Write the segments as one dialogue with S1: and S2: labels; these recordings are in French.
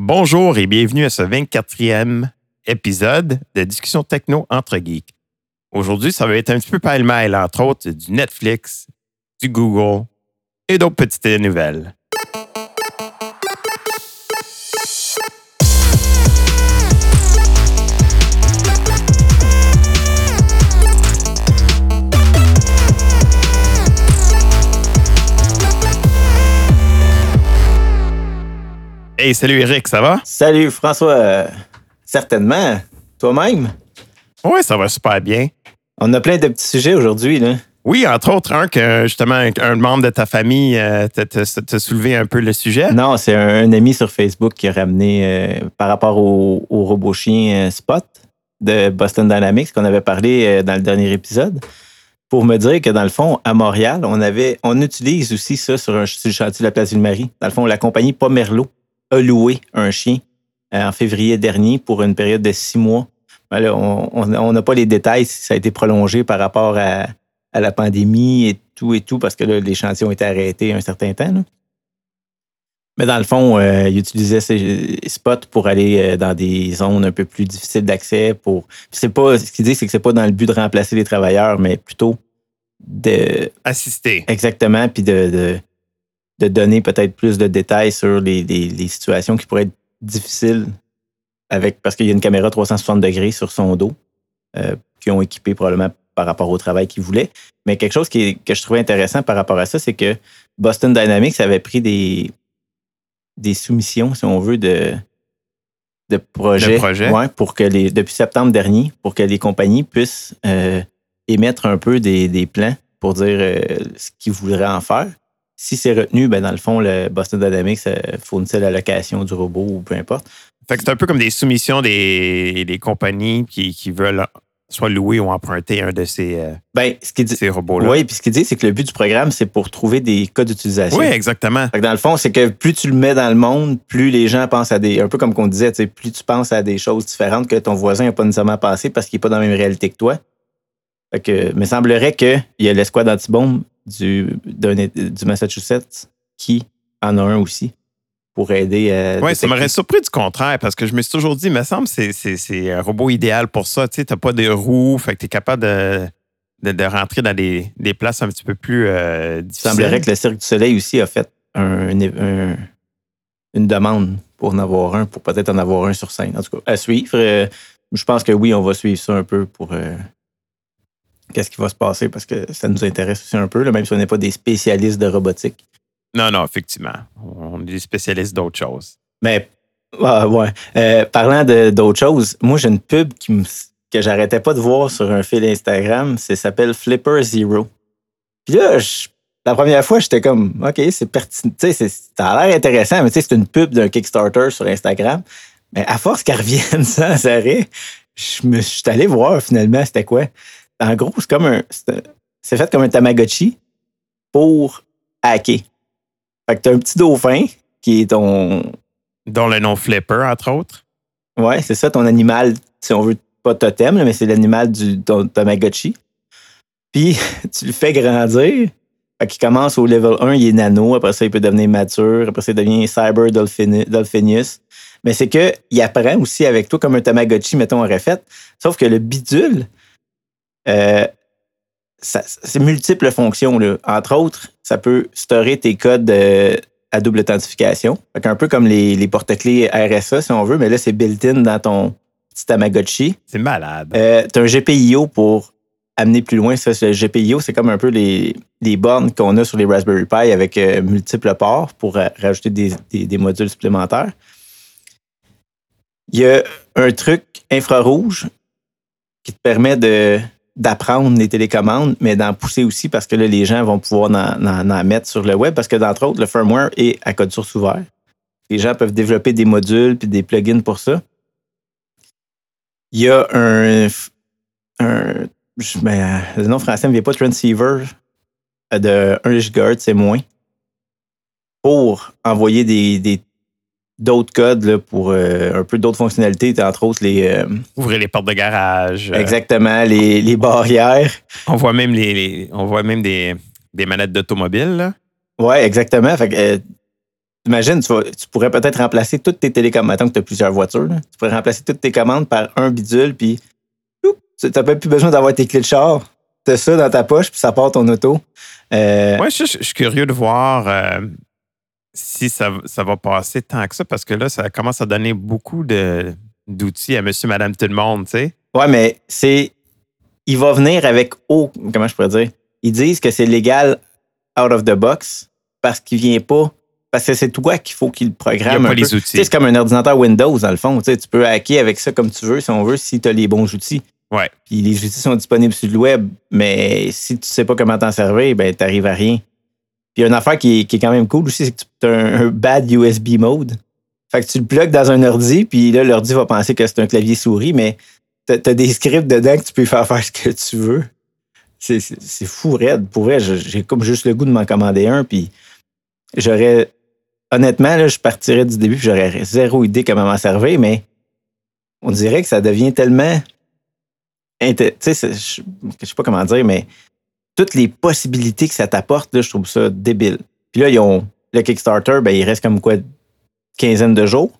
S1: Bonjour et bienvenue à ce 24e épisode de Discussion Techno entre geeks. Aujourd'hui, ça va être un petit peu pêle-mêle, entre autres du Netflix, du Google et d'autres petites nouvelles. Hey, salut Eric, ça va?
S2: Salut François. Euh, certainement. Toi-même?
S1: Oui, ça va super bien.
S2: On a plein de petits sujets aujourd'hui. là.
S1: Oui, entre autres, un que justement un, un membre de ta famille euh, t'a- soulevé un peu le sujet.
S2: Non, c'est un, un ami sur Facebook qui a ramené euh, par rapport au, au robot chien euh, Spot de Boston Dynamics qu'on avait parlé dans le dernier épisode. Pour me dire que dans le fond, à Montréal, on avait, on utilise aussi ça sur, un, sur le chantier de la place Ville-Marie. Dans le fond, la compagnie Pomerlo a loué un chien euh, en février dernier pour une période de six mois. Ben là, on n'a pas les détails si ça a été prolongé par rapport à, à la pandémie et tout et tout, parce que là, les chantiers ont été arrêtés un certain temps. là. Mais dans le fond, euh, ils utilisaient ces spots pour aller euh, dans des zones un peu plus difficiles d'accès. Pour, Puis c'est pas, ce qu'ils disent, c'est que c'est pas dans le but de remplacer les travailleurs, mais plutôt de
S1: Assisté.
S2: exactement, puis de, de, de donner peut-être plus de détails sur les, les- les situations qui pourraient être difficiles avec parce qu'il y a une caméra 360 degrés sur son dos euh, qui ont équipé probablement par rapport au travail qu'ils voulaient. Mais quelque chose qui que je trouvais intéressant par rapport à ça, c'est que Boston Dynamics avait pris des, des soumissions, si on veut, de, de projets,
S1: De projets.
S2: Ouais, pour que les, depuis septembre dernier, pour que les compagnies puissent euh, émettre un peu des, des plans pour dire euh, ce qu'ils voudraient en faire. Si c'est retenu, ben dans le fond, le Boston Dynamics euh, fournissait la location du robot ou peu importe.
S1: Fait que c'est un peu comme des soumissions des, des compagnies qui, qui veulent soit louer ou emprunter un de ces, euh,
S2: Ben, ce dit,
S1: ces robots-là.
S2: oui, puis ce qu'il dit, c'est que le but du programme, c'est pour trouver des cas d'utilisation.
S1: Oui, exactement.
S2: Fait que dans le fond, c'est que plus tu le mets dans le monde, plus les gens pensent à des. Un peu comme qu'on disait, plus tu penses à des choses différentes que ton voisin n'a pas nécessairement pensé parce qu'il n'est pas dans la même réalité que toi. Fait que, mais semblerait qu'il y a l'escouade antibombe du, du Massachusetts qui en a un aussi pour aider à.
S1: Oui, ça m'aurait surpris du contraire parce que je me suis toujours dit, il me semble que c'est- c'est c'est un robot idéal pour ça. Tu sais, n'as pas de roues, fait que tu es capable de, de, de rentrer dans des, des places un petit peu plus euh,
S2: Il
S1: difficiles.
S2: semblerait que le Cirque du Soleil aussi a fait un- un- une demande pour en avoir un, pour peut-être en avoir un sur scène. En tout cas, à suivre. Euh, je pense que oui, on va suivre ça un peu pour euh, qu'est-ce qui va se passer parce que ça nous intéresse aussi un peu, là, même si on n'est pas des spécialistes de robotique.
S1: Non, non, effectivement. On est des spécialistes d'autres choses.
S2: Mais ah, ouais. Euh, parlant d'autres choses, moi j'ai une pub qui me- que j'arrêtais pas de voir sur un fil Instagram. Ça s'appelle Flipper Zero. Puis là, je- la première fois, j'étais comme, OK, c'est pertinent. Tu sais, ça a l'air intéressant, mais tu sais, c'est une pub d'un Kickstarter sur Instagram. Mais à force qu'elle revienne sans arrêt, je me je suis allé voir finalement c'était quoi? En gros, c'est comme un. C'est fait comme un Tamagotchi pour hacker. Fait que t'as un petit dauphin qui est ton,
S1: Dont le nom Flipper, entre autres.
S2: Ouais, c'est ça, ton animal, si on veut, pas totem, mais c'est l'animal du ton Tamagotchi. Puis, tu le fais grandir. Fait qu'il commence au level 1, il est nano. Après ça, il peut devenir mature. Après ça, il devient Cyber Dolphini- Dolphinius. Mais c'est qu'il apprend aussi avec toi comme un Tamagotchi, mettons, aurait fait. Sauf que le bidule, euh, c'est multiples fonctions. Là. Entre autres, ça peut storer tes codes euh, à double authentification. Un peu comme les, les porte-clés RSA, si on veut, mais là, c'est built-in dans ton petit Tamagotchi.
S1: C'est malade.
S2: Euh, tu as un GPIO pour amener plus loin. Ça, le GPIO, c'est comme un peu les, les bornes qu'on a sur les Raspberry Pi avec euh, multiples ports pour rajouter des, des- des modules supplémentaires. Il y a un truc infrarouge qui te permet de d'apprendre les télécommandes, mais d'en pousser aussi parce que là, les gens vont pouvoir en, mettre sur le web parce que, d'entre autres, le firmware est à code source ouvert. Les gens peuvent développer des modules puis des plugins pour ça. Il y a un, ben, le nom français ne vient pas, transceiver euh, de 1 GHz, c'est moins, pour envoyer des, des- d'autres codes là, pour euh, un peu d'autres fonctionnalités, entre autres les, euh,
S1: Ouvrir les portes de garage. euh,
S2: exactement les, les barrières.
S1: on voit même, les, les- on voit même des, des manettes d'automobile. là.
S2: Ouais, exactement. Fait que, euh, imagine, tu, pourrais peut-être remplacer toutes tes télécommandes. Mettons que tu as plusieurs voitures. Tu pourrais remplacer toutes tes commandes par un bidule, puis tu n'as même plus besoin d'avoir tes clés de char. Tu as ça dans ta poche, puis ça part ton auto.
S1: Euh, je, suis curieux de voir si ça, va passer tant que ça, parce que là, ça commence à donner beaucoup d'outils à monsieur, madame, tout le monde, tu sais.
S2: Ouais, mais c'est. Il va venir avec. Oh, comment je pourrais dire? Ils disent que c'est légal out of the box parce qu'il vient pas. Parce que c'est toi qu'il faut qu'il programme.
S1: Il a pas les outils.
S2: C'est comme un ordinateur Windows, dans le fond. Tu peux hacker avec ça comme tu veux, si on veut, si tu as les bons outils.
S1: Ouais.
S2: Puis les outils sont disponibles sur le web, mais si tu sais pas comment t'en servir, ben t'arrives à rien. Puis une affaire qui est, quand même cool aussi, c'est que tu as un, bad USB mode. Fait que tu le plugues dans un ordi, puis là, l'ordi va penser que c'est un clavier souris, mais tu as, des scripts dedans que tu peux faire faire ce que tu veux. C'est fou, raide. Pour vrai, j'ai comme juste le goût de m'en commander un, puis j'aurais. Honnêtement, là, je partirais du début, j'aurais zéro idée comment m'en servir, mais on dirait que ça devient tellement tu sais, je sais pas comment dire, mais toutes les possibilités que ça t'apporte, je trouve ça débile. Puis là, ils ont le Kickstarter, ben, il reste comme quoi, quinzaine de jours.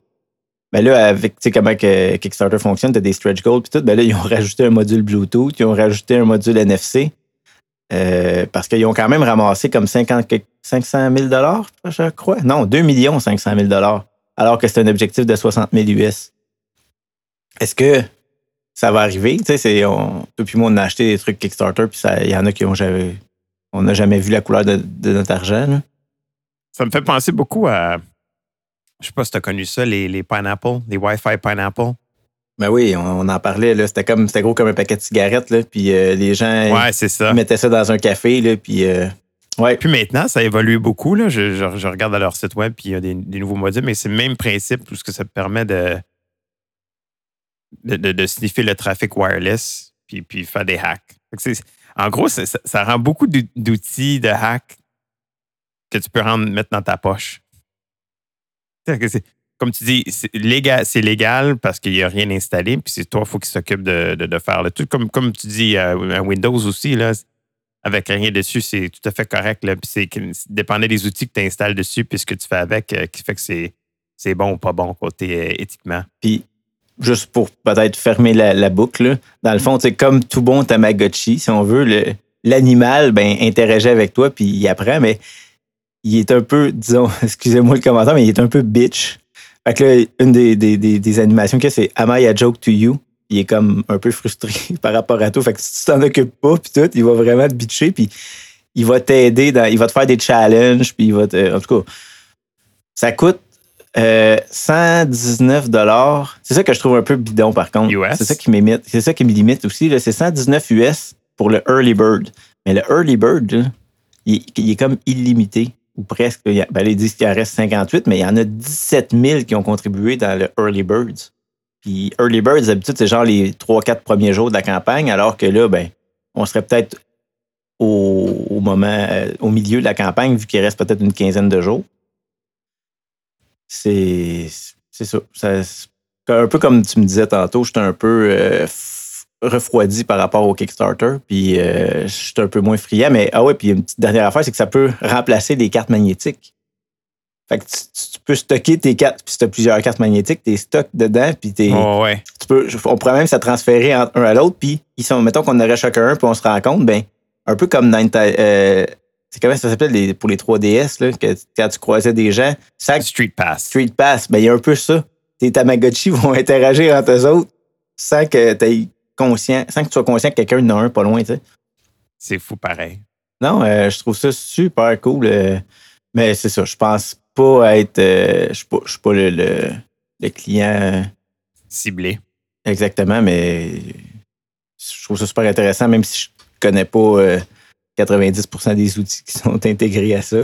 S2: Ben là, avec, comment que Kickstarter fonctionne, tu as des stretch goals puis tout, ben là, ils ont rajouté un module Bluetooth, ils ont rajouté un module NFC. Euh, parce qu'ils ont quand même ramassé comme 50, 500 000 je crois. Non, 2 500 000 alors que c'est un objectif de 60 000 US. Est-ce que ça va arriver. Tu sais, on, depuis moi, on a acheté des trucs Kickstarter, puis il y en a qui ont jamais, on n'a jamais vu la couleur de, notre argent.
S1: Ça me fait penser beaucoup à, je sais pas si tu as connu ça, les, les Pineapple, les Wi-Fi Pineapple.
S2: Ben oui, on, en parlait. Là. C'était, comme, c'était gros comme un paquet de cigarettes. Là, puis euh, les gens
S1: ouais, c'est ça.
S2: mettaient ça dans un café. Là, puis, euh, ouais.
S1: puis maintenant, ça a évolué beaucoup. Là. Je, regarde à leur site web, puis il y a des, nouveaux modules, mais c'est le même principe, tout ce que ça permet de, de, de, sniffer le trafic wireless puis, puis faire des hacks. En gros, ça, rend beaucoup d'outils de hack que tu peux rendre, mettre dans ta poche. Comme tu dis, c'est légal, parce qu'il n'y a rien installé, puis c'est toi, faut qu'il s'occupe de, de, faire le truc. Comme, comme tu dis, euh, Windows aussi, là, avec rien dessus, c'est tout à fait correct. Là. Puis c'est dépendait des outils que tu installes dessus, puis ce que tu fais avec, euh, qui fait que c'est bon ou pas bon côté euh, éthiquement.
S2: Puis juste pour peut-être fermer la, boucle, dans le fond, c'est comme tout bon Tamagotchi, si on veut, l'animal ben, interagit avec toi puis il apprend, mais il est un peu, disons, excusez-moi le commentaire, mais il est un peu bitch. Fait que là, une des, des, animations qu'il y a, c'est Am I a joke to you? Il est comme un peu frustré par rapport à tout. Fait que si tu t'en occupes pas, puis tout, il va vraiment te bitcher, puis il va t'aider, il va te faire des challenges, puis il va te, En tout cas, ça coûte 119 euh, dollars. C'est ça que je trouve un peu bidon par contre. C'est ça qui m'imite. C'est ça qui me limite aussi. C'est 119 US pour le Early Bird. Mais le Early Bird, il, est comme illimité ou presque. Ben, ils disent qu'il en reste 58, mais il y en a 17 000 qui ont contribué dans le Early Birds. Puis Early Birds, d'habitude, c'est genre les 3-4 premiers jours de la campagne, alors que là, ben, on serait peut-être au, moment, euh, au milieu de la campagne, vu qu'il reste peut-être une quinzaine de jours c'est ça. Un peu comme tu me disais tantôt, j'étais un peu euh, refroidi par rapport au Kickstarter, puis euh, j'étais un peu moins friand. Mais ah ouais, puis une petite dernière affaire, c'est que ça peut remplacer des cartes magnétiques. Fait que tu, peux stocker tes cartes, puis si tu as plusieurs cartes magnétiques, tes stocks dedans, puis t'es.
S1: Oh ouais.
S2: tu peux, on pourrait même se transférer entre un à l'autre, puis ils sont, mettons qu'on aurait chacun un, puis on se rend compte, ben, un peu comme Nine, euh, c'est comment ça s'appelle pour les 3DS, là, que quand tu croisais des gens.
S1: Street Pass.
S2: Street Pass, ben, il y a un peu ça. Tes Tamagotchi vont interagir entre eux autres sans que tu conscient, sans que tu sois conscient que quelqu'un en a un pas loin, tu sais.
S1: C'est fou pareil.
S2: Non, euh, je trouve ça super cool. Euh, mais c'est ça, je pense pas être. Euh, je suis pas, le, le, client.
S1: Ciblé.
S2: Exactement, mais je trouve ça super intéressant, même si je connais pas 90% des outils qui sont intégrés à ça.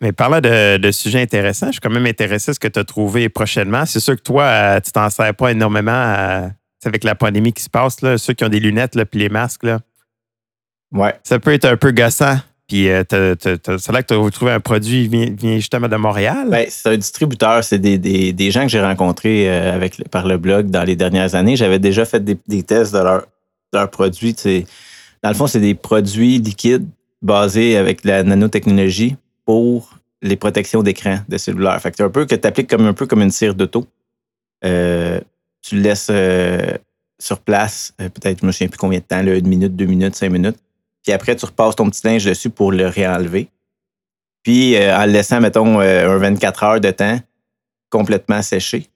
S1: Mais parlant de, de, sujets intéressants, je suis quand même intéressé à ce que tu as trouvé prochainement. C'est sûr que toi, euh, tu t'en sers pas énormément euh, avec la pandémie qui se passe, là, ceux qui ont des lunettes et les masques. Là.
S2: Ouais.
S1: Ça peut être un peu gossant. Puis euh, c'est là que tu as trouvé un produit qui vient, justement de Montréal.
S2: Ben, c'est un distributeur. C'est des, des, des, gens que j'ai rencontrés avec, par le blog dans les dernières années. J'avais déjà fait des, des tests de leurs leur produits. Dans le fond, c'est des produits liquides basés avec la nanotechnologie pour les protections d'écran de cellulaire. Fait que un peu que tu appliques comme un peu comme une cire d'auto. Euh, tu le laisses euh, sur place, euh, peut-être, je me souviens plus combien de temps, une minute, deux minutes, cinq minutes. Puis après, tu repasses ton petit linge dessus pour le réenlever. Puis en le laissant, mettons, un 24 heures de temps complètement séché,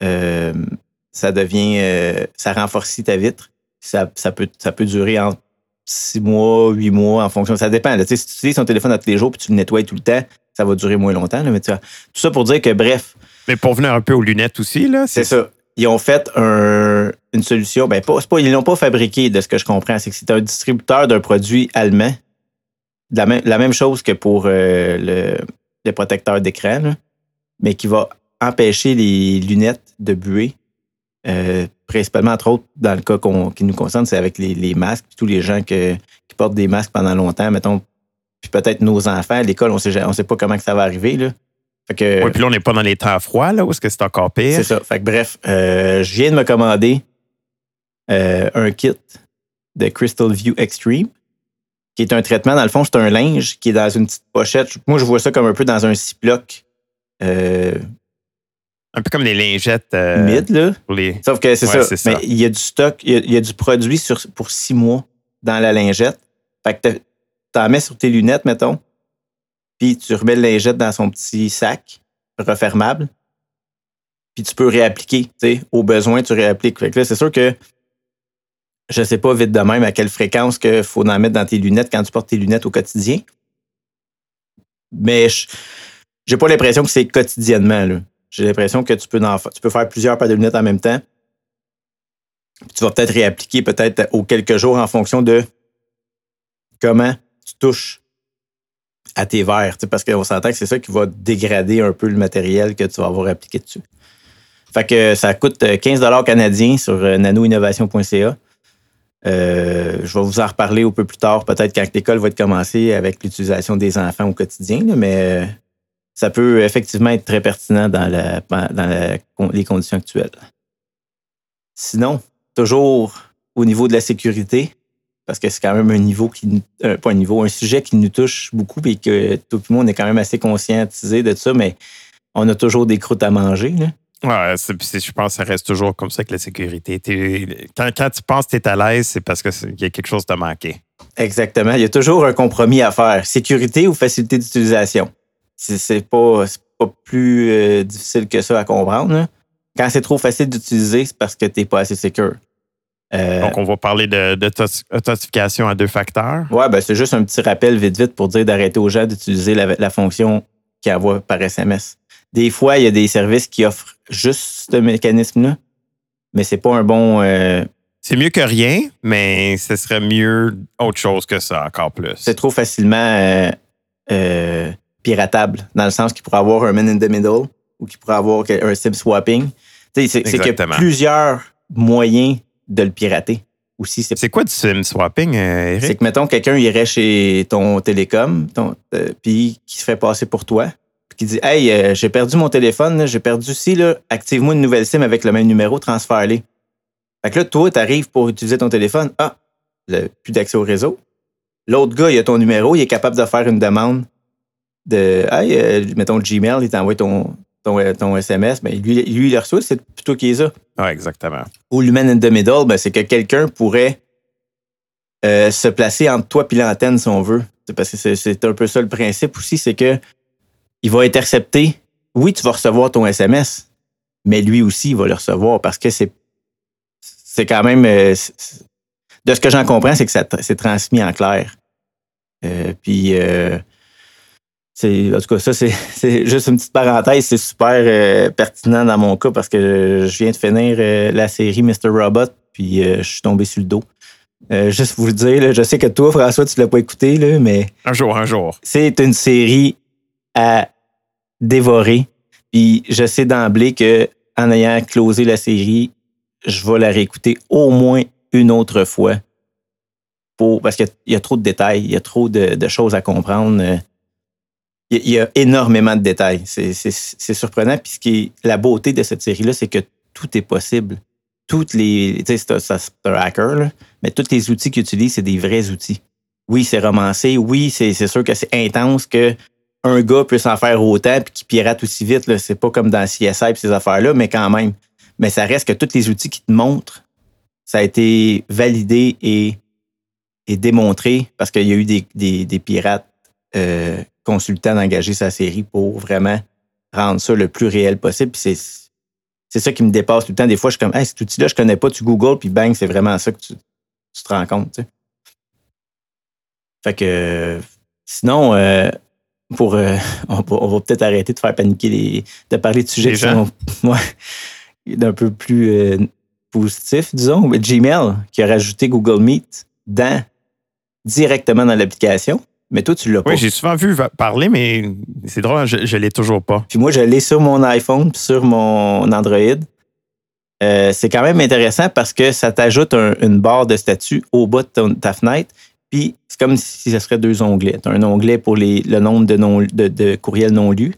S2: ça devient, ça renforcit ta vitre. Ça, ça, peut, ça peut durer entre six mois, huit mois, en fonction. Ça dépend. Là. Si tu utilises ton téléphone à tous les jours puis tu le nettoies tout le temps, ça va durer moins longtemps. Là, mais tout ça pour dire que, bref.
S1: Mais pour venir un peu aux lunettes aussi, là.
S2: C'est ça. Ils ont fait une solution. Ben, pas, pas, ils l'ont pas fabriqué, de ce que je comprends. C'est que c'est un distributeur d'un produit allemand. La même, la même chose que pour euh, le, le, protecteur d'écran, mais qui va empêcher les lunettes de buer euh, principalement, entre autres, dans le cas qui nous concerne, c'est avec les, masques, tous les gens qui portent des masques pendant longtemps, mettons, puis peut-être nos enfants à l'école, on sait, on sait pas comment que ça va arriver. Là.
S1: oui, puis là, on n'est pas dans les temps froids, là, où est-ce que c'est encore pire?
S2: C'est ça. Fait que, bref, euh, je viens de me commander euh, un kit de Crystal View Extreme, qui est un traitement, dans le fond, c'est un linge qui est dans une petite pochette. Moi, je vois ça comme un peu dans un Ziploc. Euh,
S1: un peu comme les lingettes. Euh,
S2: Mid, là. Sauf que c'est ça. Mais il y a du stock, il y a, du produit sur, pour six mois dans la lingette. Fait que tu en mets sur tes lunettes, mettons. Puis tu remets la lingette dans son petit sac refermable. Puis tu peux réappliquer. Tu sais, au besoin, tu réappliques. Fait que là, c'est sûr que je sais pas vite de même à quelle fréquence qu'il faut en mettre dans tes lunettes quand tu portes tes lunettes au quotidien. Mais j'ai pas l'impression que c'est quotidiennement. Là. J'ai l'impression que tu peux, tu peux faire plusieurs paires de lunettes en même temps. tu vas peut-être réappliquer peut-être aux quelques jours en fonction de comment tu touches à tes verres. Parce qu'on s'entend que c'est ça qui va dégrader un peu le matériel que tu vas avoir appliqué dessus. Fait que ça coûte 15 canadiens sur euh, nanoinnovation.ca. Euh, je vais vous en reparler un peu plus tard, peut-être quand l'école va être commencée avec l'utilisation des enfants au quotidien, mais euh, ça peut effectivement être très pertinent dans, les conditions actuelles. Sinon, toujours au niveau de la sécurité, parce que c'est quand même un niveau qui, euh, pas un niveau, un sujet qui nous touche beaucoup et que tout le monde est quand même assez conscientisé de ça, mais on a toujours des croûtes à manger. Là.
S1: Ouais, je pense que ça reste toujours comme ça avec la sécurité. Quand, tu penses que tu es à l'aise, c'est parce qu'il y a quelque chose de manqué.
S2: Exactement. Il y a toujours un compromis à faire. Sécurité ou facilité d'utilisation c'est pas, pas plus euh, difficile que ça à comprendre. Quand c'est trop facile d'utiliser, c'est parce que tu n'es pas assez secure.
S1: Euh, Donc, on va parler d'authentification à deux facteurs.
S2: Oui, ben, c'est juste un petit rappel vite, vite pour dire d'arrêter aux gens d'utiliser la, fonction qu'ils envoient par SMS. Des fois, il y a des services qui offrent juste ce mécanisme-là, mais c'est pas un bon. Euh,
S1: c'est mieux que rien, mais ce serait mieux autre chose que ça, encore plus.
S2: C'est trop facilement piratable, dans le sens qu'il pourrait avoir un man in the middle ou qu'il pourrait avoir un SIM swapping. C'est qu'il y a plusieurs moyens de le pirater. Aussi,
S1: c'est quoi du SIM swapping, euh, Eric?
S2: C'est que, mettons, quelqu'un irait chez ton télécom, euh, puis qui se fait passer pour toi, puis qui dit Hey, euh, j'ai perdu mon téléphone, j'ai perdu ci, active-moi une nouvelle SIM avec le même numéro, transfère-les. Fait que là, toi, tu arrives pour utiliser ton téléphone. Ah, plus d'accès au réseau. L'autre gars, il a ton numéro, il est capable de faire une demande de Hey, euh, mettons Gmail, il t'envoie ton, ton, ton, SMS, mais lui, lui, il le reçoit, c'est plutôt qui est ça.
S1: Oui, exactement.
S2: Ou l'human in the middle, ben, c'est que quelqu'un pourrait euh, se placer entre toi et l'antenne, si on veut. Parce que c'est un peu ça le principe aussi, c'est que il va intercepter. Oui, tu vas recevoir ton SMS, mais lui aussi, il va le recevoir parce que c'est c'est quand même. Euh, de ce que j'en comprends, c'est que c'est transmis en clair. puis en tout cas, ça, c'est juste une petite parenthèse. C'est super euh, pertinent dans mon cas parce que je viens de finir euh, la série Mr. Robot, puis euh, je suis tombé sur le dos. juste vous le dire, je sais que toi, François, tu ne l'as pas écouté, là, mais.
S1: Un jour, un jour.
S2: C'est une série à dévorer. Puis je sais d'emblée que en ayant closé la série, je vais la réécouter au moins une autre fois. Pour, parce qu'il y, a trop de détails, il y a trop de, de choses à comprendre il y a énormément de détails. C'est surprenant. Puis ce qui est la beauté de cette série-là, c'est que tout est possible. Toutes les. Tu sais, c'est un hacker, mais tous les outils qu'il utilise, c'est des vrais outils. Oui, c'est romancé. Oui, c'est sûr que c'est intense, que un gars peut s'en faire autant puis qui pirate aussi vite. Là. C'est pas comme dans CSI et ces affaires-là, mais quand même. Mais ça reste que tous les outils qui te montrent, ça a été validé et, et démontré parce qu'il y a eu des, des, des pirates euh, consultants d'engager sa série pour vraiment rendre ça le plus réel possible. Puis c'est, c'est ça qui me dépasse tout le temps. Des fois, je suis comme, hey, cet outil-là, je connais pas, tu Google, puis bang, c'est vraiment ça que tu, tu te rends compte. Tu sais. Fait que sinon, euh, pour euh, on, va, on va peut-être arrêter de faire paniquer les. de parler de sujets qui sont ouais, d'un peu plus euh, positifs, disons. Mais Gmail, qui a rajouté Google Meet dans directement dans l'application. Mais toi, tu l'as pas.
S1: Oui, j'ai souvent vu parler, mais c'est drôle, je, je l'ai toujours pas.
S2: Puis moi, je l'ai sur mon iPhone puis sur mon Android. Euh, c'est quand même intéressant parce que ça t'ajoute un- une barre de statut au bas de ton- ta fenêtre. Puis c'est comme si ce serait deux onglets. Tu as un onglet pour les, le nombre de, non- de, de courriels non lus.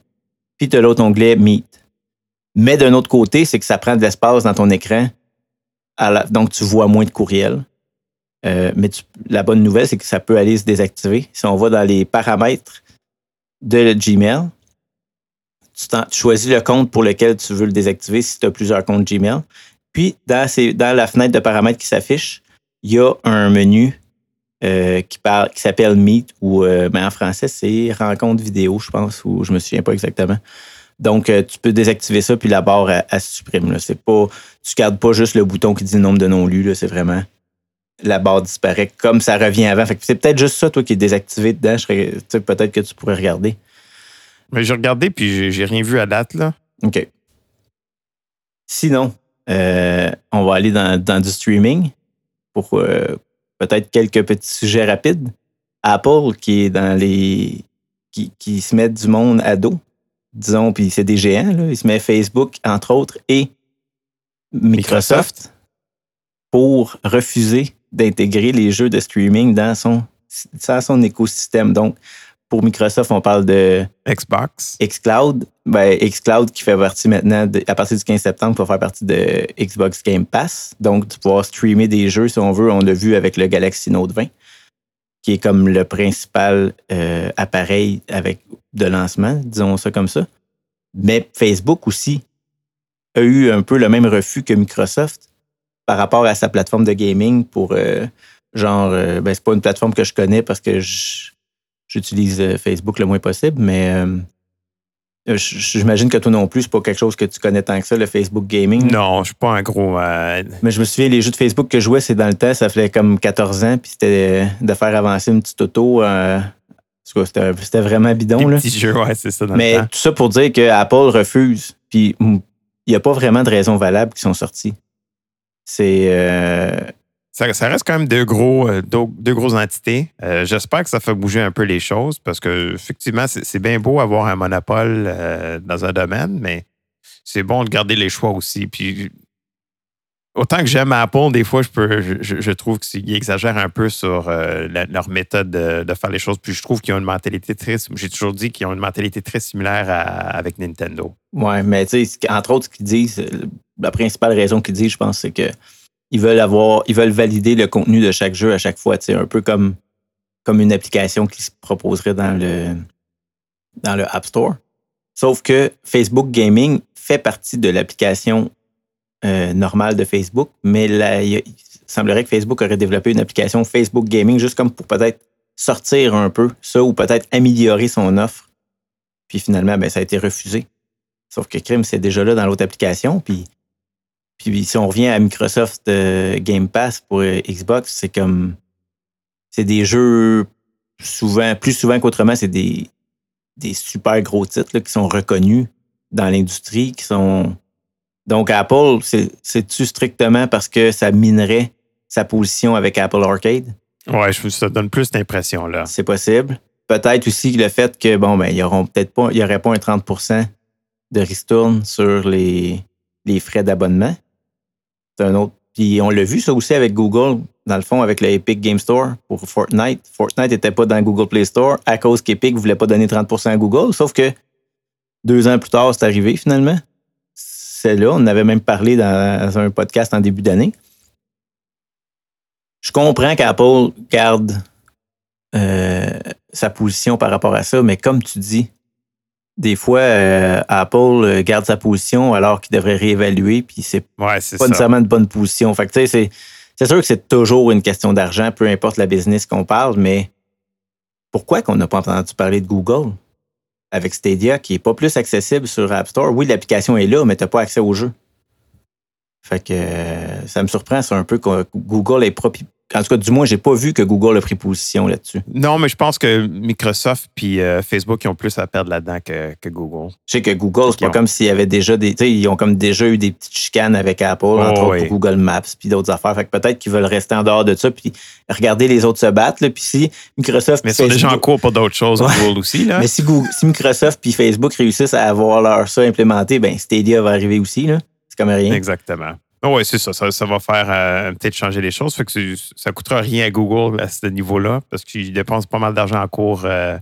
S2: Puis tu as l'autre onglet Meet. Mais d'un autre côté, c'est que ça prend de l'espace dans ton écran. la- donc, tu vois moins de courriels. Euh, mais la bonne nouvelle, c'est que ça peut aller se désactiver. Si on va dans les paramètres de Gmail, tu, choisis le compte pour lequel tu veux le désactiver si tu as plusieurs comptes Gmail. Puis, dans, la fenêtre de paramètres qui s'affiche, il y a un menu euh, qui, s'appelle Meet ou euh, ben, en français, c'est rencontre vidéo, je pense, ou je me souviens pas exactement. Donc, tu peux désactiver ça, puis la barre, elle, se supprime. Là. C'est pas, tu gardes pas juste le bouton qui dit nombre de non lus, là, c'est vraiment la barre disparaît comme ça revient avant. Fait que c'est peut-être juste ça, toi, qui est désactivé dedans. Peut-être que tu pourrais regarder.
S1: Mais j'ai regardé, puis j'ai- j'ai rien vu à date, là.
S2: OK. Sinon, euh, on va aller dans, dans du streaming pour euh, peut-être quelques petits sujets rapides. Apple, qui est dans les. qui, qui se met du monde à dos, disons, puis c'est des géants, là. Il se met Facebook, entre autres, et Microsoft, pour refuser d'intégrer les jeux de streaming dans son, dans son écosystème. Donc, pour Microsoft, on parle de
S1: Xbox.
S2: xCloud, ben, xCloud qui fait partie maintenant, de- à partir du 15 septembre, va faire partie de Xbox Game Pass. Donc, de pouvoir streamer des jeux, si on veut. On l'a vu avec le Galaxy Note 20, qui est comme le principal euh, appareil avec de lancement, disons ça comme ça. Mais Facebook aussi a eu un peu le même refus que Microsoft par rapport à sa plateforme de gaming pour euh, genre, euh, ben, c'est pas une plateforme que je connais parce que j'utilise euh, Facebook le moins possible, mais euh, J'imagine que toi non plus, c'est pas quelque chose que tu connais tant que ça, le Facebook Gaming.
S1: Non, je suis pas un gros.
S2: Mais je me souviens, les jeux de Facebook que je jouais, c'est dans le temps, ça fait comme 14 ans, puis c'était de faire avancer une petite auto. euh, c'était vraiment bidon.
S1: des
S2: Là.
S1: jeux, ouais, c'est ça. Dans
S2: Mais
S1: le temps.
S2: tout ça pour dire que Apple refuse, puis mm, il n'y a pas vraiment de raisons valables qui sont sorties. C'est. euh,
S1: Ça, reste quand même deux, gros, euh, deux, grosses entités. Euh, J'espère que ça fait bouger un peu les choses parce que effectivement, c'est bien beau avoir un monopole dans un domaine, mais c'est bon de garder les choix aussi. Puis autant que j'aime Apple, des fois, je trouve qu'ils exagèrent un peu sur euh, leur méthode de, faire les choses. Puis je trouve qu'ils ont une mentalité très. J'ai toujours dit qu'ils ont une mentalité très similaire avec Nintendo.
S2: Ouais, mais tu sais, entre autres, ce qu'ils disent, la principale raison qu'ils disent, je pense, c'est que ils veulent avoir, ils veulent valider le contenu de chaque jeu à chaque fois, sais, un peu comme, comme une application qui se proposerait dans le, dans le App Store. Sauf que Facebook Gaming fait partie de l'application euh, normale de Facebook, mais il, semblerait que Facebook aurait développé une application Facebook Gaming juste comme pour peut-être sortir un peu ça ou peut-être améliorer son offre. Puis finalement, ben, ça a été refusé. Sauf que Crime, c'est déjà là dans l'autre application. Puis, si on revient à Microsoft euh, Game Pass pour euh, Xbox, c'est comme. C'est des jeux souvent, plus souvent qu'autrement, c'est des, super gros titres qui sont reconnus dans l'industrie, qui sont. Donc, Apple, c'est- c'est-tu strictement parce que ça minerait sa position avec Apple Arcade?
S1: Ouais, je, ça donne plus d'impression, là.
S2: C'est possible. Peut-être aussi le fait que, bon, ben, il n'y aurait pas un 30% de ristourne sur les, les frais d'abonnement. C'est un autre. Puis on l'a vu, ça aussi, avec Google, dans le fond, avec le Epic Game Store pour Fortnite. Fortnite n'était pas dans Google Play Store à cause qu'Epic ne voulait pas donner 30% à Google. Sauf que deux ans plus tard, c'est arrivé finalement. On en avait même parlé dans un podcast en début d'année. Je comprends qu'Apple garde euh, sa position par rapport à ça, mais comme tu dis, des fois, euh, Apple euh, garde sa position alors qu'il devrait réévaluer, puis c'est
S1: Ouais,
S2: pas
S1: ça.
S2: nécessairement une bonne position. Fait que, tu sais, c'est, c'est sûr que c'est toujours une question d'argent, peu importe la business qu'on parle, mais pourquoi qu'on n'a pas entendu parler de Google? Avec Stadia, qui est pas plus accessible sur App Store? Oui, l'application est là, mais tu n'as pas accès au jeu. Fait que euh, ça me surprend, c'est un peu que Google propre. En tout cas, du moins, j'ai pas vu que Google a pris position là-dessus.
S1: Non, mais je pense que Microsoft puis euh, Facebook ils ont plus à perdre là-dedans que, que Google.
S2: Je sais que Google, c'est pas
S1: ont-
S2: comme s'il y avait déjà des. Ils ont comme déjà eu des petites chicanes avec Apple, entre
S1: Oh,
S2: autres pour Google Maps, puis d'autres affaires. Fait que peut-être qu'ils veulent rester en dehors de ça, puis regarder les autres se battre. Là. Puis si Microsoft.
S1: Mais ils sont déjà en cours pour d'autres choses,
S2: Ouais.
S1: Google aussi. Là.
S2: Mais si, Google- si Microsoft puis Facebook réussissent à avoir leur ça implémenté, ben Stadia va arriver aussi. là. C'est comme rien.
S1: Exactement. Oui, c'est ça, ça. ça va faire euh, peut-être changer les choses. Fait que c'est- ça ne coûtera rien à Google à ce niveau-là parce qu'ils dépensent pas mal d'argent en cours euh,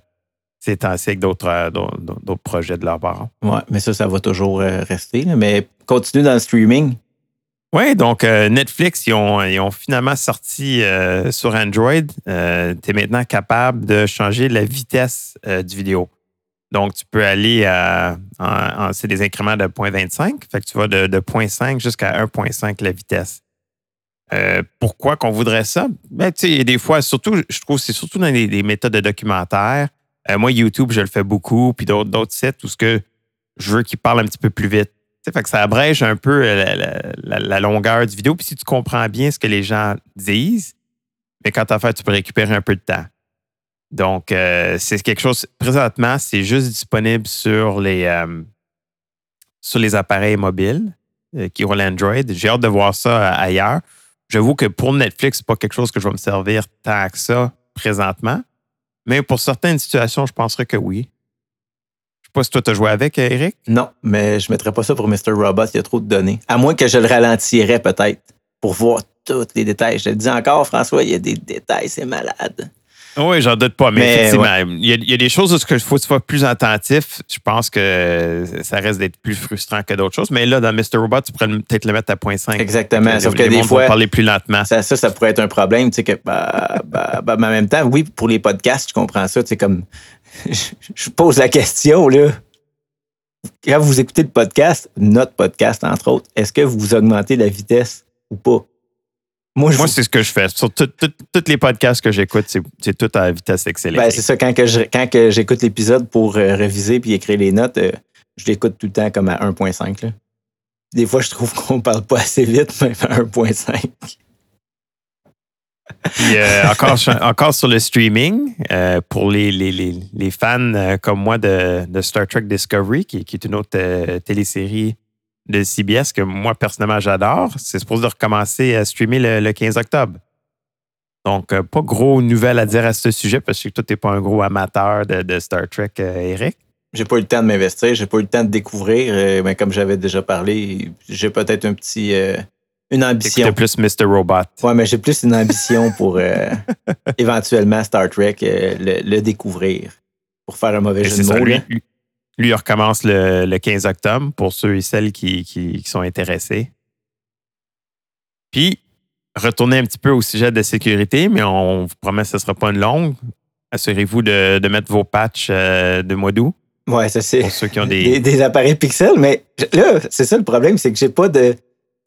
S1: ces temps-ci avec d'autres euh, projets de leur part.
S2: Ouais, mais ça, ça va toujours euh, rester. là. Mais continue dans le streaming.
S1: Oui, donc Netflix, ils ont, ils ont finalement sorti sur Android. tu es maintenant capable de changer la vitesse du vidéo. Donc, tu peux aller à. en- c'est des incréments de 0.25. Fait que tu vas de, de 0.5 jusqu'à 1.5 la vitesse. Euh, pourquoi qu'on voudrait ça? Ben, tu sais, des fois, surtout, je trouve que c'est surtout dans les, méthodes de documentaire. Euh, moi, YouTube, je le fais beaucoup, puis d'autres sites où ce que je veux qu'ils parlent un petit peu plus vite. Fait que ça abrège un peu euh, la, longueur du vidéo. Puis si tu comprends bien ce que les gens disent, mais quand tu as fait, tu peux récupérer un peu de temps. Donc, euh, c'est quelque chose, présentement, c'est juste disponible sur les, euh, sur les appareils mobiles euh, qui roulent Android. J'ai hâte de voir ça ailleurs. J'avoue que pour Netflix, c'est pas quelque chose que je vais me servir tant que ça présentement. Mais pour certaines situations, je penserais que oui. Je sais pas si toi, tu as joué avec, Eric?
S2: Non, mais je mettrais pas ça pour Mr. Robot. Il y a trop de données. À moins que je le ralentirais peut-être pour voir tous les détails. Je te le dis encore, François, il y a des détails, c'est malade.
S1: Oui, j'en doute pas, mais,
S2: Mais,
S1: effectivement, il, y a, il y a des choses où il faut que tu sois plus attentif. Je pense que ça reste d'être plus frustrant que d'autres choses. Mais là, dans Mr. Robot, tu pourrais peut-être le mettre à 0.5.
S2: Exactement. Sauf
S1: les
S2: que des fois,
S1: parler plus lentement.
S2: ça, ça, ça pourrait être un problème. Tu sais, que, bah, bah, bah, mais en même temps, oui, pour les podcasts, je comprends ça. Tu sais, comme, je, je pose la question, là. Quand vous écoutez le podcast, notre podcast, entre autres, est-ce que vous augmentez la vitesse ou pas? Moi, je
S1: Moi, c'est ce que je fais. Sur tous les podcasts que j'écoute, c'est tout à vitesse accélérée.
S2: Ben, c'est ça, quand, que je- quand que j'écoute l'épisode pour euh, réviser puis écrire les notes, euh, je l'écoute tout le temps comme à 1.5. là. Des fois, je trouve qu'on parle pas assez vite, même à 1.5.
S1: Puis, euh, encore, encore sur le streaming, euh, pour les, les, les, les fans euh, comme moi de, de Star Trek Discovery, qui, qui est une autre télésérie de CBS que moi, personnellement, j'adore, c'est supposé de recommencer à streamer le, le 15 octobre. Donc, euh, pas gros nouvelles à dire à ce sujet, parce que toi, tu n'es pas un gros amateur de, de Star Trek, euh, Eric.
S2: J'ai pas eu le temps de m'investir, j'ai pas eu le temps de découvrir, euh, mais comme j'avais déjà parlé, j'ai peut-être un petit une ambition.
S1: T'écoutais plus Mr. Robot.
S2: Ouais, mais j'ai plus une ambition pour éventuellement Star Trek le, le découvrir. Pour faire un mauvais
S1: Et
S2: jeu de mots.
S1: lui,
S2: là.
S1: lui, lui, il recommence le, le 15 octobre pour ceux et celles qui, qui- qui sont intéressés. Puis, retournez un petit peu au sujet de sécurité, mais on vous promet que ce ne sera pas une longue. Assurez-vous de, de mettre vos patchs euh, de mois d'août
S2: Ouais, ça c'est.
S1: pour ceux qui ont
S2: des,
S1: des.
S2: des appareils Pixel, mais là, c'est ça le problème, c'est que j'ai pas de. Tu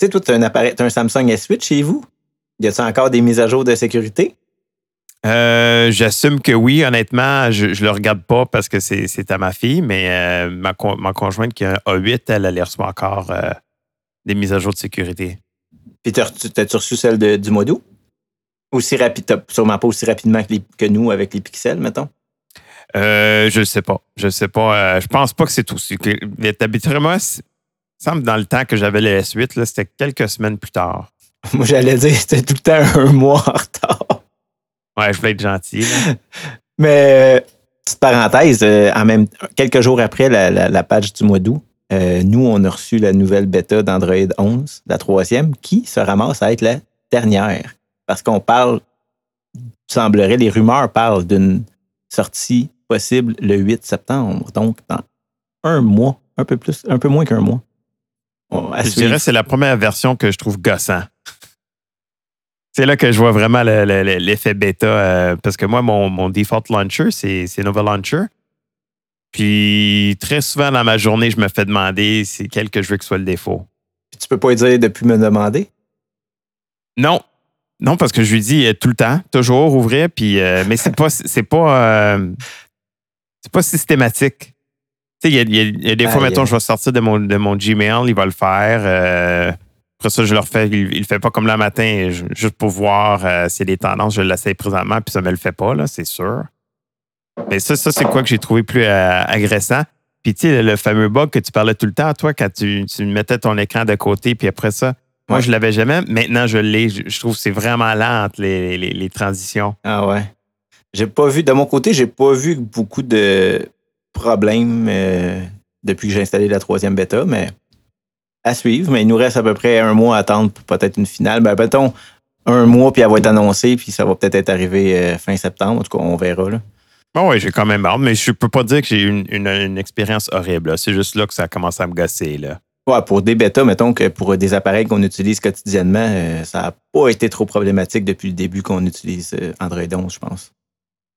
S2: sais, toi, tu as un appareil, un Samsung S8 chez vous? Y a-t-il encore des mises à jour de sécurité?
S1: Euh, J'assume que oui, honnêtement, je ne le regarde pas parce que c'est c'est à ma fille, mais euh, ma, con- ma conjointe qui a un A8, elle, elle reçoit encore euh, des mises à jour de sécurité.
S2: Puis t'as- t'as-tu reçu celle de- du mois d'août? Aussi rapide, sûrement pas aussi rapidement que, les- que nous avec les pixels, mettons?
S1: Euh, je ne sais pas. Je sais pas. Je pense pas que c'est mais Habituellement, c'est- il me semble dans le temps que j'avais le S8, là, c'était quelques semaines plus tard.
S2: Moi, j'allais dire c'était tout le temps un mois en retard.
S1: Ouais, je voulais être gentil.
S2: Mais, euh, petite parenthèse, euh, en même, quelques jours après la, la- la page du mois d'août, euh, nous, on a reçu la nouvelle bêta d'Android 11, la troisième, qui se ramasse à être la dernière. Parce qu'on parle, semblerait, les rumeurs parlent d'une sortie possible le 8 septembre. Donc, dans un mois, un peu plus, un peu moins qu'un mois.
S1: Je dirais que c'est la première version que je trouve gossant. C'est là que je vois vraiment le- le- le- l'effet bêta. euh, parce que moi, mon, mon default launcher, c'est Nova Launcher. Puis très souvent dans ma journée, je me fais demander c'est quel que je veux que soit le défaut.
S2: Puis tu peux pas lui dire depuis me demander?
S1: Non. Non, parce que je lui dis euh, tout le temps, toujours ouvrir, puis euh, mais c'est pas c'est pas c'est pas systématique. Tu sais, il y a, y y des fois,
S2: Aïe,
S1: mettons, je vais sortir de mon, de mon Gmail, il va le faire. Après ça, je le refais. Il, il le fait pas comme le matin, je- juste pour voir euh, s'il y a des tendances. Je l'essaye présentement, puis ça me le fait pas, là, c'est sûr. Mais ça, ça c'est quoi que j'ai trouvé plus euh, agressant? Puis, tu sais, le, le fameux bug que tu parlais tout le temps, toi, quand tu, tu mettais ton écran de côté, puis après ça, moi,
S2: Ouais.
S1: je l'avais jamais. Maintenant, je l'ai. Je, je trouve que c'est vraiment lent entre les, les- les transitions.
S2: Ah ouais. J'ai pas vu, de mon côté, j'ai pas vu beaucoup de problèmes euh, depuis que j'ai installé la troisième bêta, mais à suivre. Mais il nous reste à peu près un mois à attendre pour peut-être une finale. Ben, mettons un mois, puis elle va être annoncée, puis ça va peut-être être arrivé euh, fin septembre. En tout cas, on verra. Là.
S1: Bon, oui, j'ai quand même hâte, mais je peux pas dire que j'ai eu une, une- une expérience horrible. C'est juste là que ça a commencé à me gosser. Là.
S2: Ouais, pour des bêtas, mettons que pour des appareils qu'on utilise quotidiennement, euh, ça n'a pas été trop problématique depuis le début qu'on utilise euh, Android 11, je pense.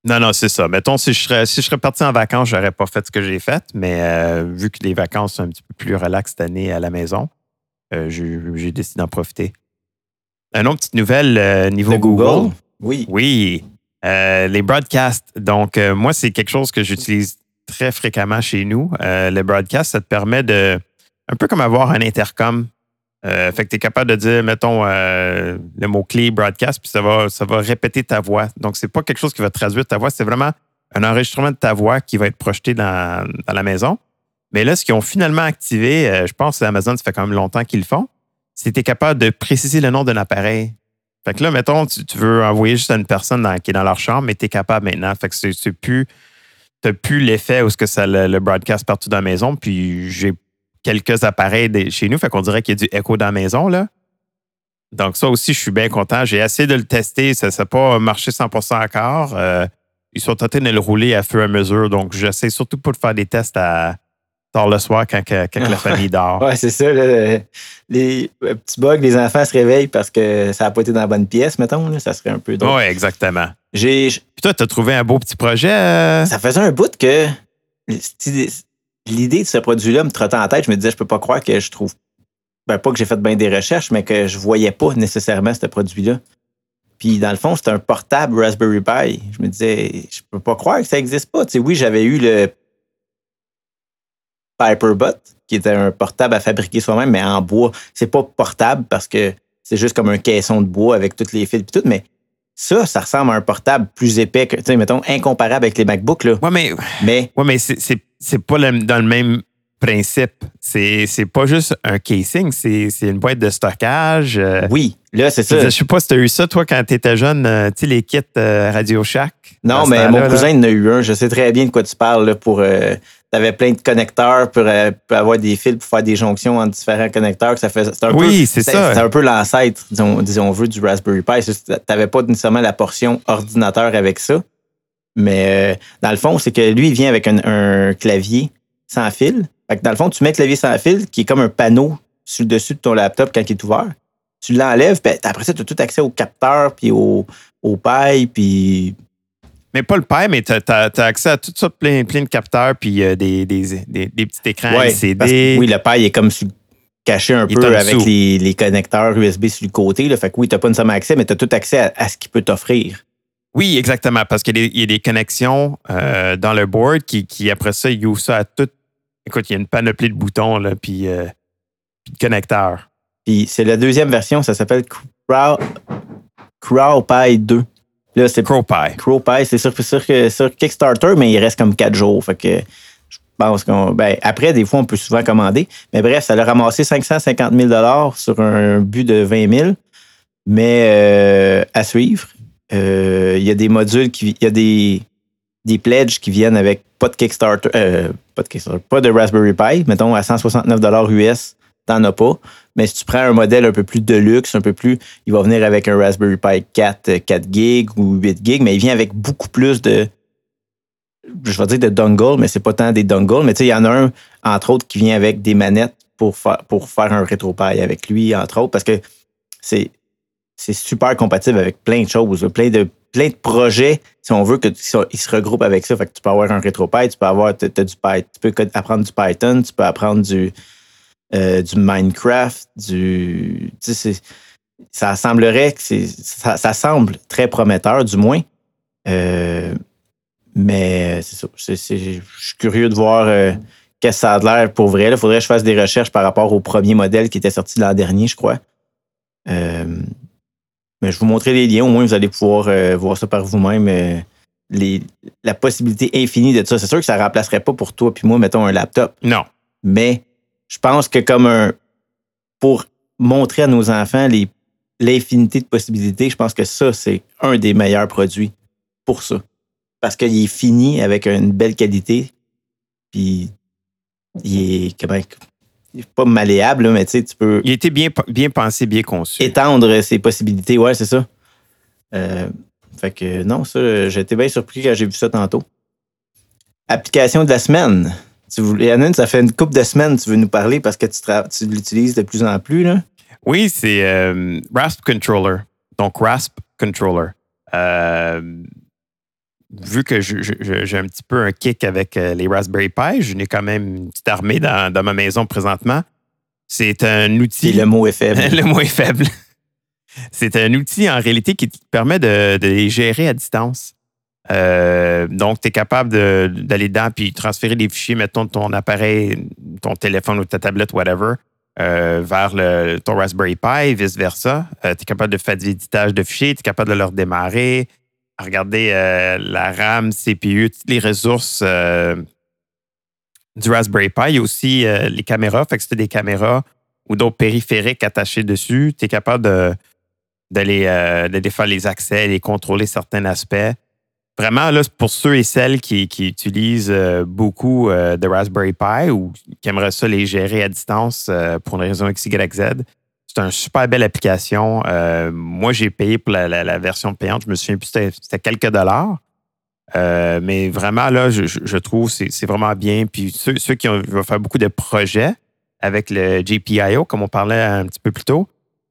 S1: Non, non, c'est ça. Mettons, si je serais, si je serais parti en vacances, j'aurais pas fait ce que j'ai fait, mais euh, vu que les vacances sont un petit peu plus relax cette année à la maison, euh, j'ai décidé d'en profiter. Une autre petite nouvelle euh, niveau
S2: De
S1: Google.
S2: Oui.
S1: Oui, les broadcasts. Donc, moi, c'est quelque chose que j'utilise très fréquemment chez nous. Euh, le broadcast, ça te permet de, un peu comme avoir un intercom. Euh, fait que tu es capable de dire, mettons, euh, le mot-clé broadcast, puis ça va, ça va répéter ta voix. Donc, c'est pas quelque chose qui va traduire ta voix, c'est vraiment un enregistrement de ta voix qui va être projeté dans, la maison. Mais là, ce qu'ils ont finalement activé, euh, je pense que Amazon, ça fait quand même longtemps qu'ils le font, c'est que tu es capable de préciser le nom d'un appareil. Fait que là, mettons, tu, veux envoyer juste à une personne qui est dans leur chambre, mais tu es capable maintenant. Fait que c'est plus. Tu plus l'effet où ce que ça le, le broadcast partout dans la maison. Puis j'ai quelques appareils chez nous, fait qu'on dirait qu'il y a du écho dans la maison, là. Donc, ça aussi, je suis bien content. J'ai essayé de le tester. Ça n'a pas marché 100% encore. Euh, ils sont en train de le rouler à fur et à mesure. Donc, j'essaie surtout pas de faire des tests à tard le soir quand, la famille dort.
S2: Ouais, c'est ça. là, les euh, petits bugs, les enfants se réveillent parce que ça n'a pas été dans la bonne pièce, mettons. là, ça serait un peu drôle.
S1: Oui, exactement.
S2: J'ai,
S1: Puis toi, tu as trouvé un beau petit projet. euh?
S2: ça faisait un bout que l'idée de ce produit-là me trottait en tête. Je me disais, je peux pas croire que je trouve. Ben, pas que j'ai fait bien des recherches, mais que je voyais pas nécessairement ce produit-là. Puis, dans le fond, c'était un portable Raspberry Pi. Je me disais, je peux pas croire que ça existe pas. Tu sais, oui, j'avais eu le Piperbot, qui était un portable à fabriquer soi-même, mais en bois. C'est pas portable parce que c'est juste comme un caisson de bois avec toutes les fils et tout, mais ça, ça ressemble à un portable plus épais que, tu sais, mettons, incomparable avec les MacBooks, là.
S1: Ouais, mais,
S2: Mais
S1: ouais, mais c'est- c'est pas le- dans le même principe. C'est c'est pas juste un casing, c'est c'est une boîte de stockage. euh,
S2: oui, là, c'est ça.
S1: je sais pas si tu as eu ça, toi, quand tu étais jeune, euh, tu sais, les kits euh, Radio Shack.
S2: Non, mais mon cousin en a eu un. Je sais très bien de quoi tu parles. Là, pour, euh, t'avais plein de connecteurs pour, pour avoir des fils pour faire des jonctions entre différents connecteurs. que Ça fait, c'est un
S1: Oui,
S2: peu,
S1: c'est ça.
S2: C'est un peu l'ancêtre, disons, disons veut, du Raspberry Pi. Tu n'avais pas nécessairement la portion ordinateur avec ça. Mais euh, dans le fond, c'est que lui, il vient avec un, un clavier sans fil. Fait que dans le fond, tu mets le clavier sans fil qui est comme un panneau sur le dessus de ton laptop quand il est ouvert. Tu l'enlèves, puis après ça, tu as tout accès au capteur, puis au, au paille, puis
S1: Mais pas le père, mais tu as, accès à tout ça, plein, plein de capteurs, puis euh, des, des, des, des petits écrans
S2: Ouais,
S1: LCD.
S2: que, oui, le paille est comme caché un
S1: Il
S2: peu avec les, les connecteurs USB sur le côté. Là. Fait que oui, tu n'as pas nécessairement accès, mais tu as tout accès à, à ce qu'il peut t'offrir.
S1: Oui, exactement, parce qu'il y, a des- il y a des connexions euh, dans le board qui, qui, après ça, ils ouvrent ça à tout. Écoute, il y a une panoplie de boutons, là, puis, euh, puis de connecteurs.
S2: Puis c'est la deuxième version, ça s'appelle Crow, CrowPie 2. Là, c'est
S1: CrowPie.
S2: CrowPie, c'est sur, sur, sur Kickstarter, mais il reste comme 4 jours. Fait que je pense qu'on. Ben, après, des fois, on peut souvent commander. Mais bref, ça a ramassé 550 000 sur un but de 20 000. Mais euh, à suivre. Euh, Il y a des modules qui. Il y a des, des pledges qui viennent avec pas de Kickstarter. euh, pas de Kickstarter, pas de Raspberry Pi. Mettons à 169 US, t'en as pas. Mais si tu prends un modèle un peu plus de luxe, un peu plus, il va venir avec un Raspberry Pi 4, euh, 4 gigs ou 8 gigs, mais il vient avec beaucoup plus de, je vais dire de dongle, mais c'est pas tant des dongles, mais tu sais, il y en a un, entre autres, qui vient avec des manettes pour faire, pour faire un RetroPie avec lui, entre autres, parce que c'est, c'est super compatible avec plein de choses, plein de plein de projets, si on veut, qu'ils se regroupent avec ça. Fait que tu peux avoir un RetroPie, tu peux avoir tu peux apprendre du Python, tu peux apprendre du, euh, du Minecraft, du. ça semblerait que c'est. Ça, semble très prometteur, du moins. Euh, mais c'est ça. je suis curieux de voir euh, qu'est-ce que ça a l'air pour vrai. Il faudrait que je fasse des recherches par rapport au premier modèle qui était sorti l'an dernier, je crois. Mais je vous montrer les liens, au moins vous allez pouvoir euh, voir ça par vous-même. Euh, la possibilité infinie de ça. C'est sûr que ça ne remplacerait pas pour toi puis moi, mettons, un laptop.
S1: Non.
S2: Mais je pense que comme un. Pour montrer à nos enfants l'infinité de possibilités, je pense que ça, c'est un des meilleurs produits pour ça. Parce qu'il est fini avec une belle qualité. Puis il est. Comment, pas malléable, mais tu sais, tu peux.
S1: Il était bien, bien pensé, bien conçu.
S2: Étendre ses possibilités, ouais, c'est ça. Euh, fait que non, ça, j'étais bien surpris quand j'ai vu ça tantôt. Application de la semaine. Tu voulais, ça fait une couple de semaines tu veux nous parler parce que tu, tu l'utilises de plus en plus, là.
S1: Oui, c'est euh, RASP Controller. Donc, RASP Controller. Euh, vu que j'ai un petit peu un kick avec euh, les Raspberry Pi, je n'ai quand même une petite armée dans, ma maison présentement. C'est un outil.
S2: le mot est faible.
S1: le mot est faible. C'est un outil en réalité qui te permet de, les gérer à distance. Euh, donc, tu es capable d'aller dedans puis transférer des fichiers, mettons, de ton appareil, ton téléphone ou ta tablette, whatever, euh, vers le, ton Raspberry Pi, vice-versa. tu es capable de faire des éditages de fichiers, tu es capable de leur démarrer, regarder euh, la RAM, CPU, toutes les ressources euh, du Raspberry Pi. Il y a aussi euh, les caméras. Fait que si des caméras ou d'autres périphériques attachés dessus, tu es capable d'aller faire les accès, les contrôler certains aspects. Vraiment, là, pour ceux et celles qui, utilisent beaucoup de Raspberry Pi ou qui aimeraient ça les gérer à distance pour une raison XYZ, c'est une super belle application. Euh, moi, j'ai payé pour la, version payante. Je me souviens plus, c'était quelques dollars. Euh, mais vraiment, là, je, trouve que c'est vraiment bien. Puis ceux, qui vont faire beaucoup de projets avec le GPIO, comme on parlait un petit peu plus tôt,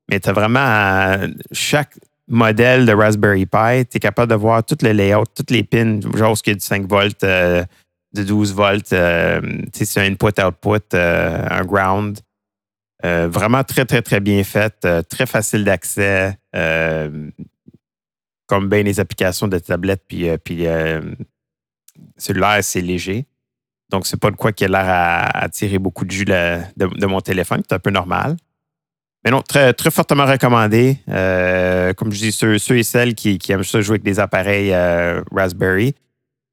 S1: mais tu as vraiment chaque modèle de Raspberry Pi, tu es capable de voir tout le layout, toutes les pins, genre ce qui est du 5 volts, euh, de 12 volts, c'est un input-output, un ground. Euh, vraiment très, très, très bien faite, euh, très facile d'accès, euh, comme bien les applications de tablette puis, puis cellulaire, c'est léger. Donc, c'est pas de quoi qui a l'air à, tirer beaucoup de jus de, mon téléphone, c'est un peu normal. Mais non, très, très fortement recommandé. comme je dis, ceux, ceux et celles qui, aiment ça jouer avec des appareils Raspberry.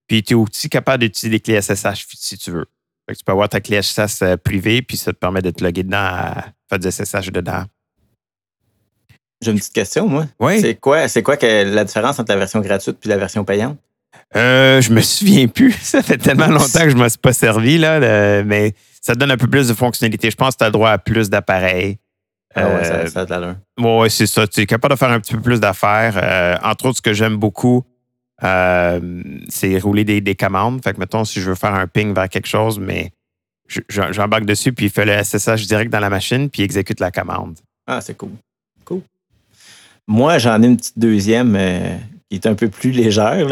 S1: Puis, tu es aussi capable d'utiliser des clés SSH si tu veux tu peux avoir ta clé SSH euh, privée, puis ça te permet de te loguer dedans à faire du SSH dedans.
S2: J'ai une petite question, moi.
S1: Oui.
S2: C'est quoi, c'est quoi que la différence entre la version gratuite et la version payante?
S1: Euh, je me souviens plus. Ça fait tellement longtemps que je ne m'en suis pas servi, là, mais ça te donne un peu plus de fonctionnalités. Je pense que tu as le droit à plus d'appareils.
S2: Ah ouais, ça, ça a de l'allure.
S1: Oui, c'est ça. Tu es capable de faire un petit peu plus d'affaires. Euh, entre autres, ce que j'aime beaucoup, euh, c'est rouler des, commandes. Fait que, mettons, si je veux faire un ping vers quelque chose, mais j'embarque dessus, puis il fait le SSH direct dans la machine, puis il exécute la commande.
S2: Ah, c'est cool. Cool. Moi, j'en ai une petite deuxième euh, qui est un peu plus légère.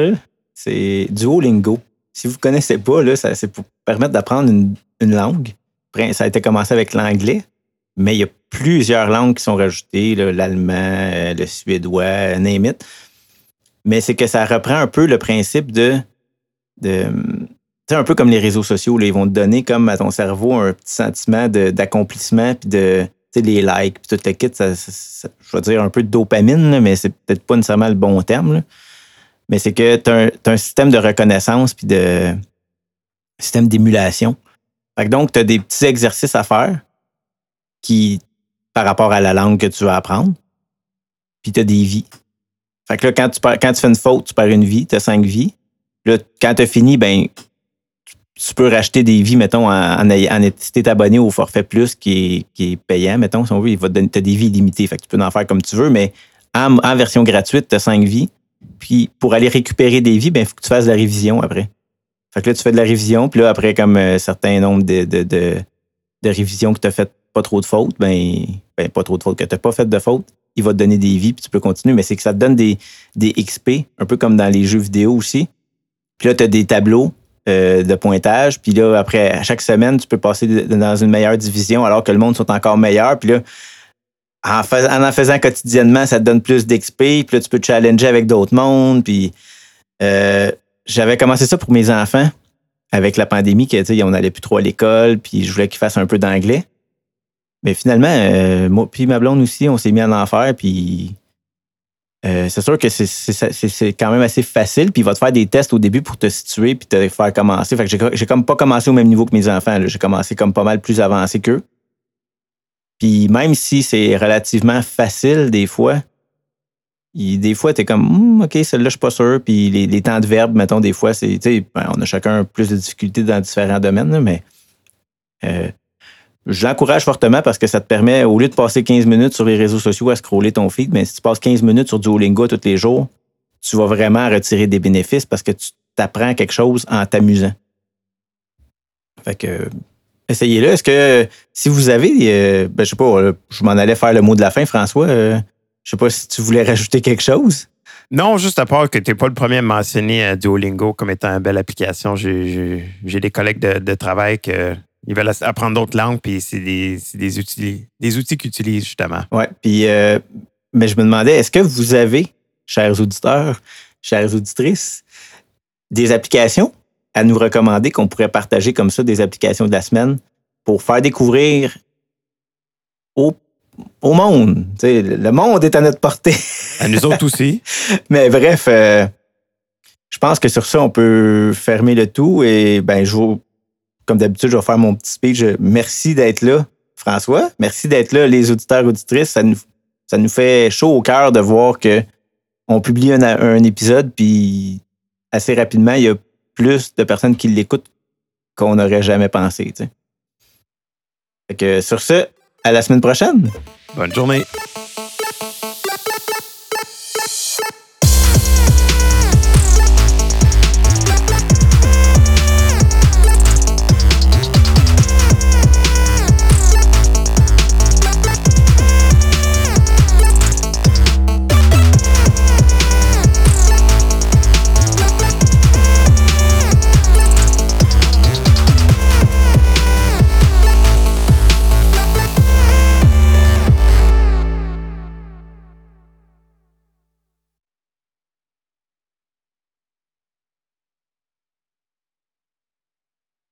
S2: C'est Duolingo. Si vous ne connaissez pas, c'est pour permettre d'apprendre une, langue. Ça a été commencé avec l'anglais, mais il y a plusieurs langues qui sont rajoutées, l'allemand, euh, le suédois, name it mais c'est que ça reprend un peu le principe de. de c'est un peu comme les réseaux sociaux, ils vont te donner comme à ton cerveau un petit sentiment d'accomplissement, puis de les likes, puis tout le kit, ça, je vais dire un peu de dopamine, mais c'est peut-être pas nécessairement le bon terme. Mais c'est que tu as, un système de reconnaissance, puis de système d'émulation. donc, tu as des petits exercices à faire qui, par rapport à la langue que tu vas apprendre, puis tu as des vies. Là, quand tu, quand tu fais une faute, tu perds une vie, tu as cinq vies. Là, quand tu as fini, ben, tu peux racheter des vies, mettons, en, en, en abonné au forfait plus qui est, qui est payant, mettons, si on veut, il as des vies illimitées. Fait que tu peux en faire comme tu veux, mais en, version gratuite, tu as cinq vies. Puis pour aller récupérer des vies, ben, il faut que tu fasses de la révision après. Fait que là, tu fais de la révision, puis là, après, comme un euh, certain nombre de, de, de, révisions que tu as fait pas trop de fautes, ben, ben, pas trop de fautes, que tu n'as pas fait de fautes, il va te donner des vies, puis tu peux continuer, mais c'est que ça te donne des, des XP, un peu comme dans les jeux vidéo aussi. Puis là, tu as des tableaux euh, de pointage, puis là, après, à chaque semaine, tu peux passer dans une meilleure division alors que le monde sont encore meilleurs. Puis là, en, en, faisant quotidiennement, ça te donne plus d'XP, puis là, tu peux te challenger avec d'autres mondes, puis euh, j'avais commencé ça pour mes enfants avec la pandémie, que, on n'allait plus trop à l'école, puis je voulais qu'ils fassent un peu d'anglais. Mais finalement, euh, puis ma blonde aussi, on s'est mis en enfer, puis euh, c'est sûr que c'est quand même assez facile, puis il va te faire des tests au début pour te situer, puis te faire commencer. Fait que j'ai comme pas commencé au même niveau que mes enfants. J'ai commencé comme pas mal plus avancé qu'eux. Puis même si c'est relativement facile des fois, des fois, tu es comme, hmm, OK, celle-là, je suis pas sûr. Puis les, temps de verbe, mettons, des fois, c'est, ben, on a chacun plus de difficultés dans différents domaines, mais euh, je l'encourage fortement parce que ça te permet, au lieu de passer 15 minutes sur les réseaux sociaux à scroller ton feed, mais si tu passes 15 minutes sur Duolingo tous les jours, tu vas vraiment retirer des bénéfices parce que tu t'apprends quelque chose en t'amusant. Fait que, essayez-le. Est-ce que si vous avez, euh, ben, je sais pas, je m'en allais faire le mot de la fin, François. Euh, je sais pas si tu voulais rajouter quelque chose.
S1: Non, juste à part que tu n'es pas le premier à mentionner euh, Duolingo comme étant une belle application. J'ai des collègues de, travail qui veulent apprendre d'autres langues, puis c'est des, outils, des outils qu'ils utilisent justement.
S2: Oui, puis euh, mais je me demandais, est-ce que vous avez, chers auditeurs, chères auditrices, des applications à nous recommander qu'on pourrait partager comme ça, des applications de la semaine pour faire découvrir aux au monde? le monde est à notre portée.
S1: à nous autres aussi.
S2: Mais bref, euh, je pense que sur ça, on peut fermer le tout. Et ben, je comme d'habitude, je vais faire mon petit speech. Merci d'être là, François. Merci d'être là, les auditeurs, auditrices. Ça nous, ça nous fait chaud au cœur de voir que on publie un, épisode, puis assez rapidement, il y a plus de personnes qui l'écoutent qu'on n'aurait jamais pensé. que sur ce, à la semaine prochaine.
S1: Bonne journée.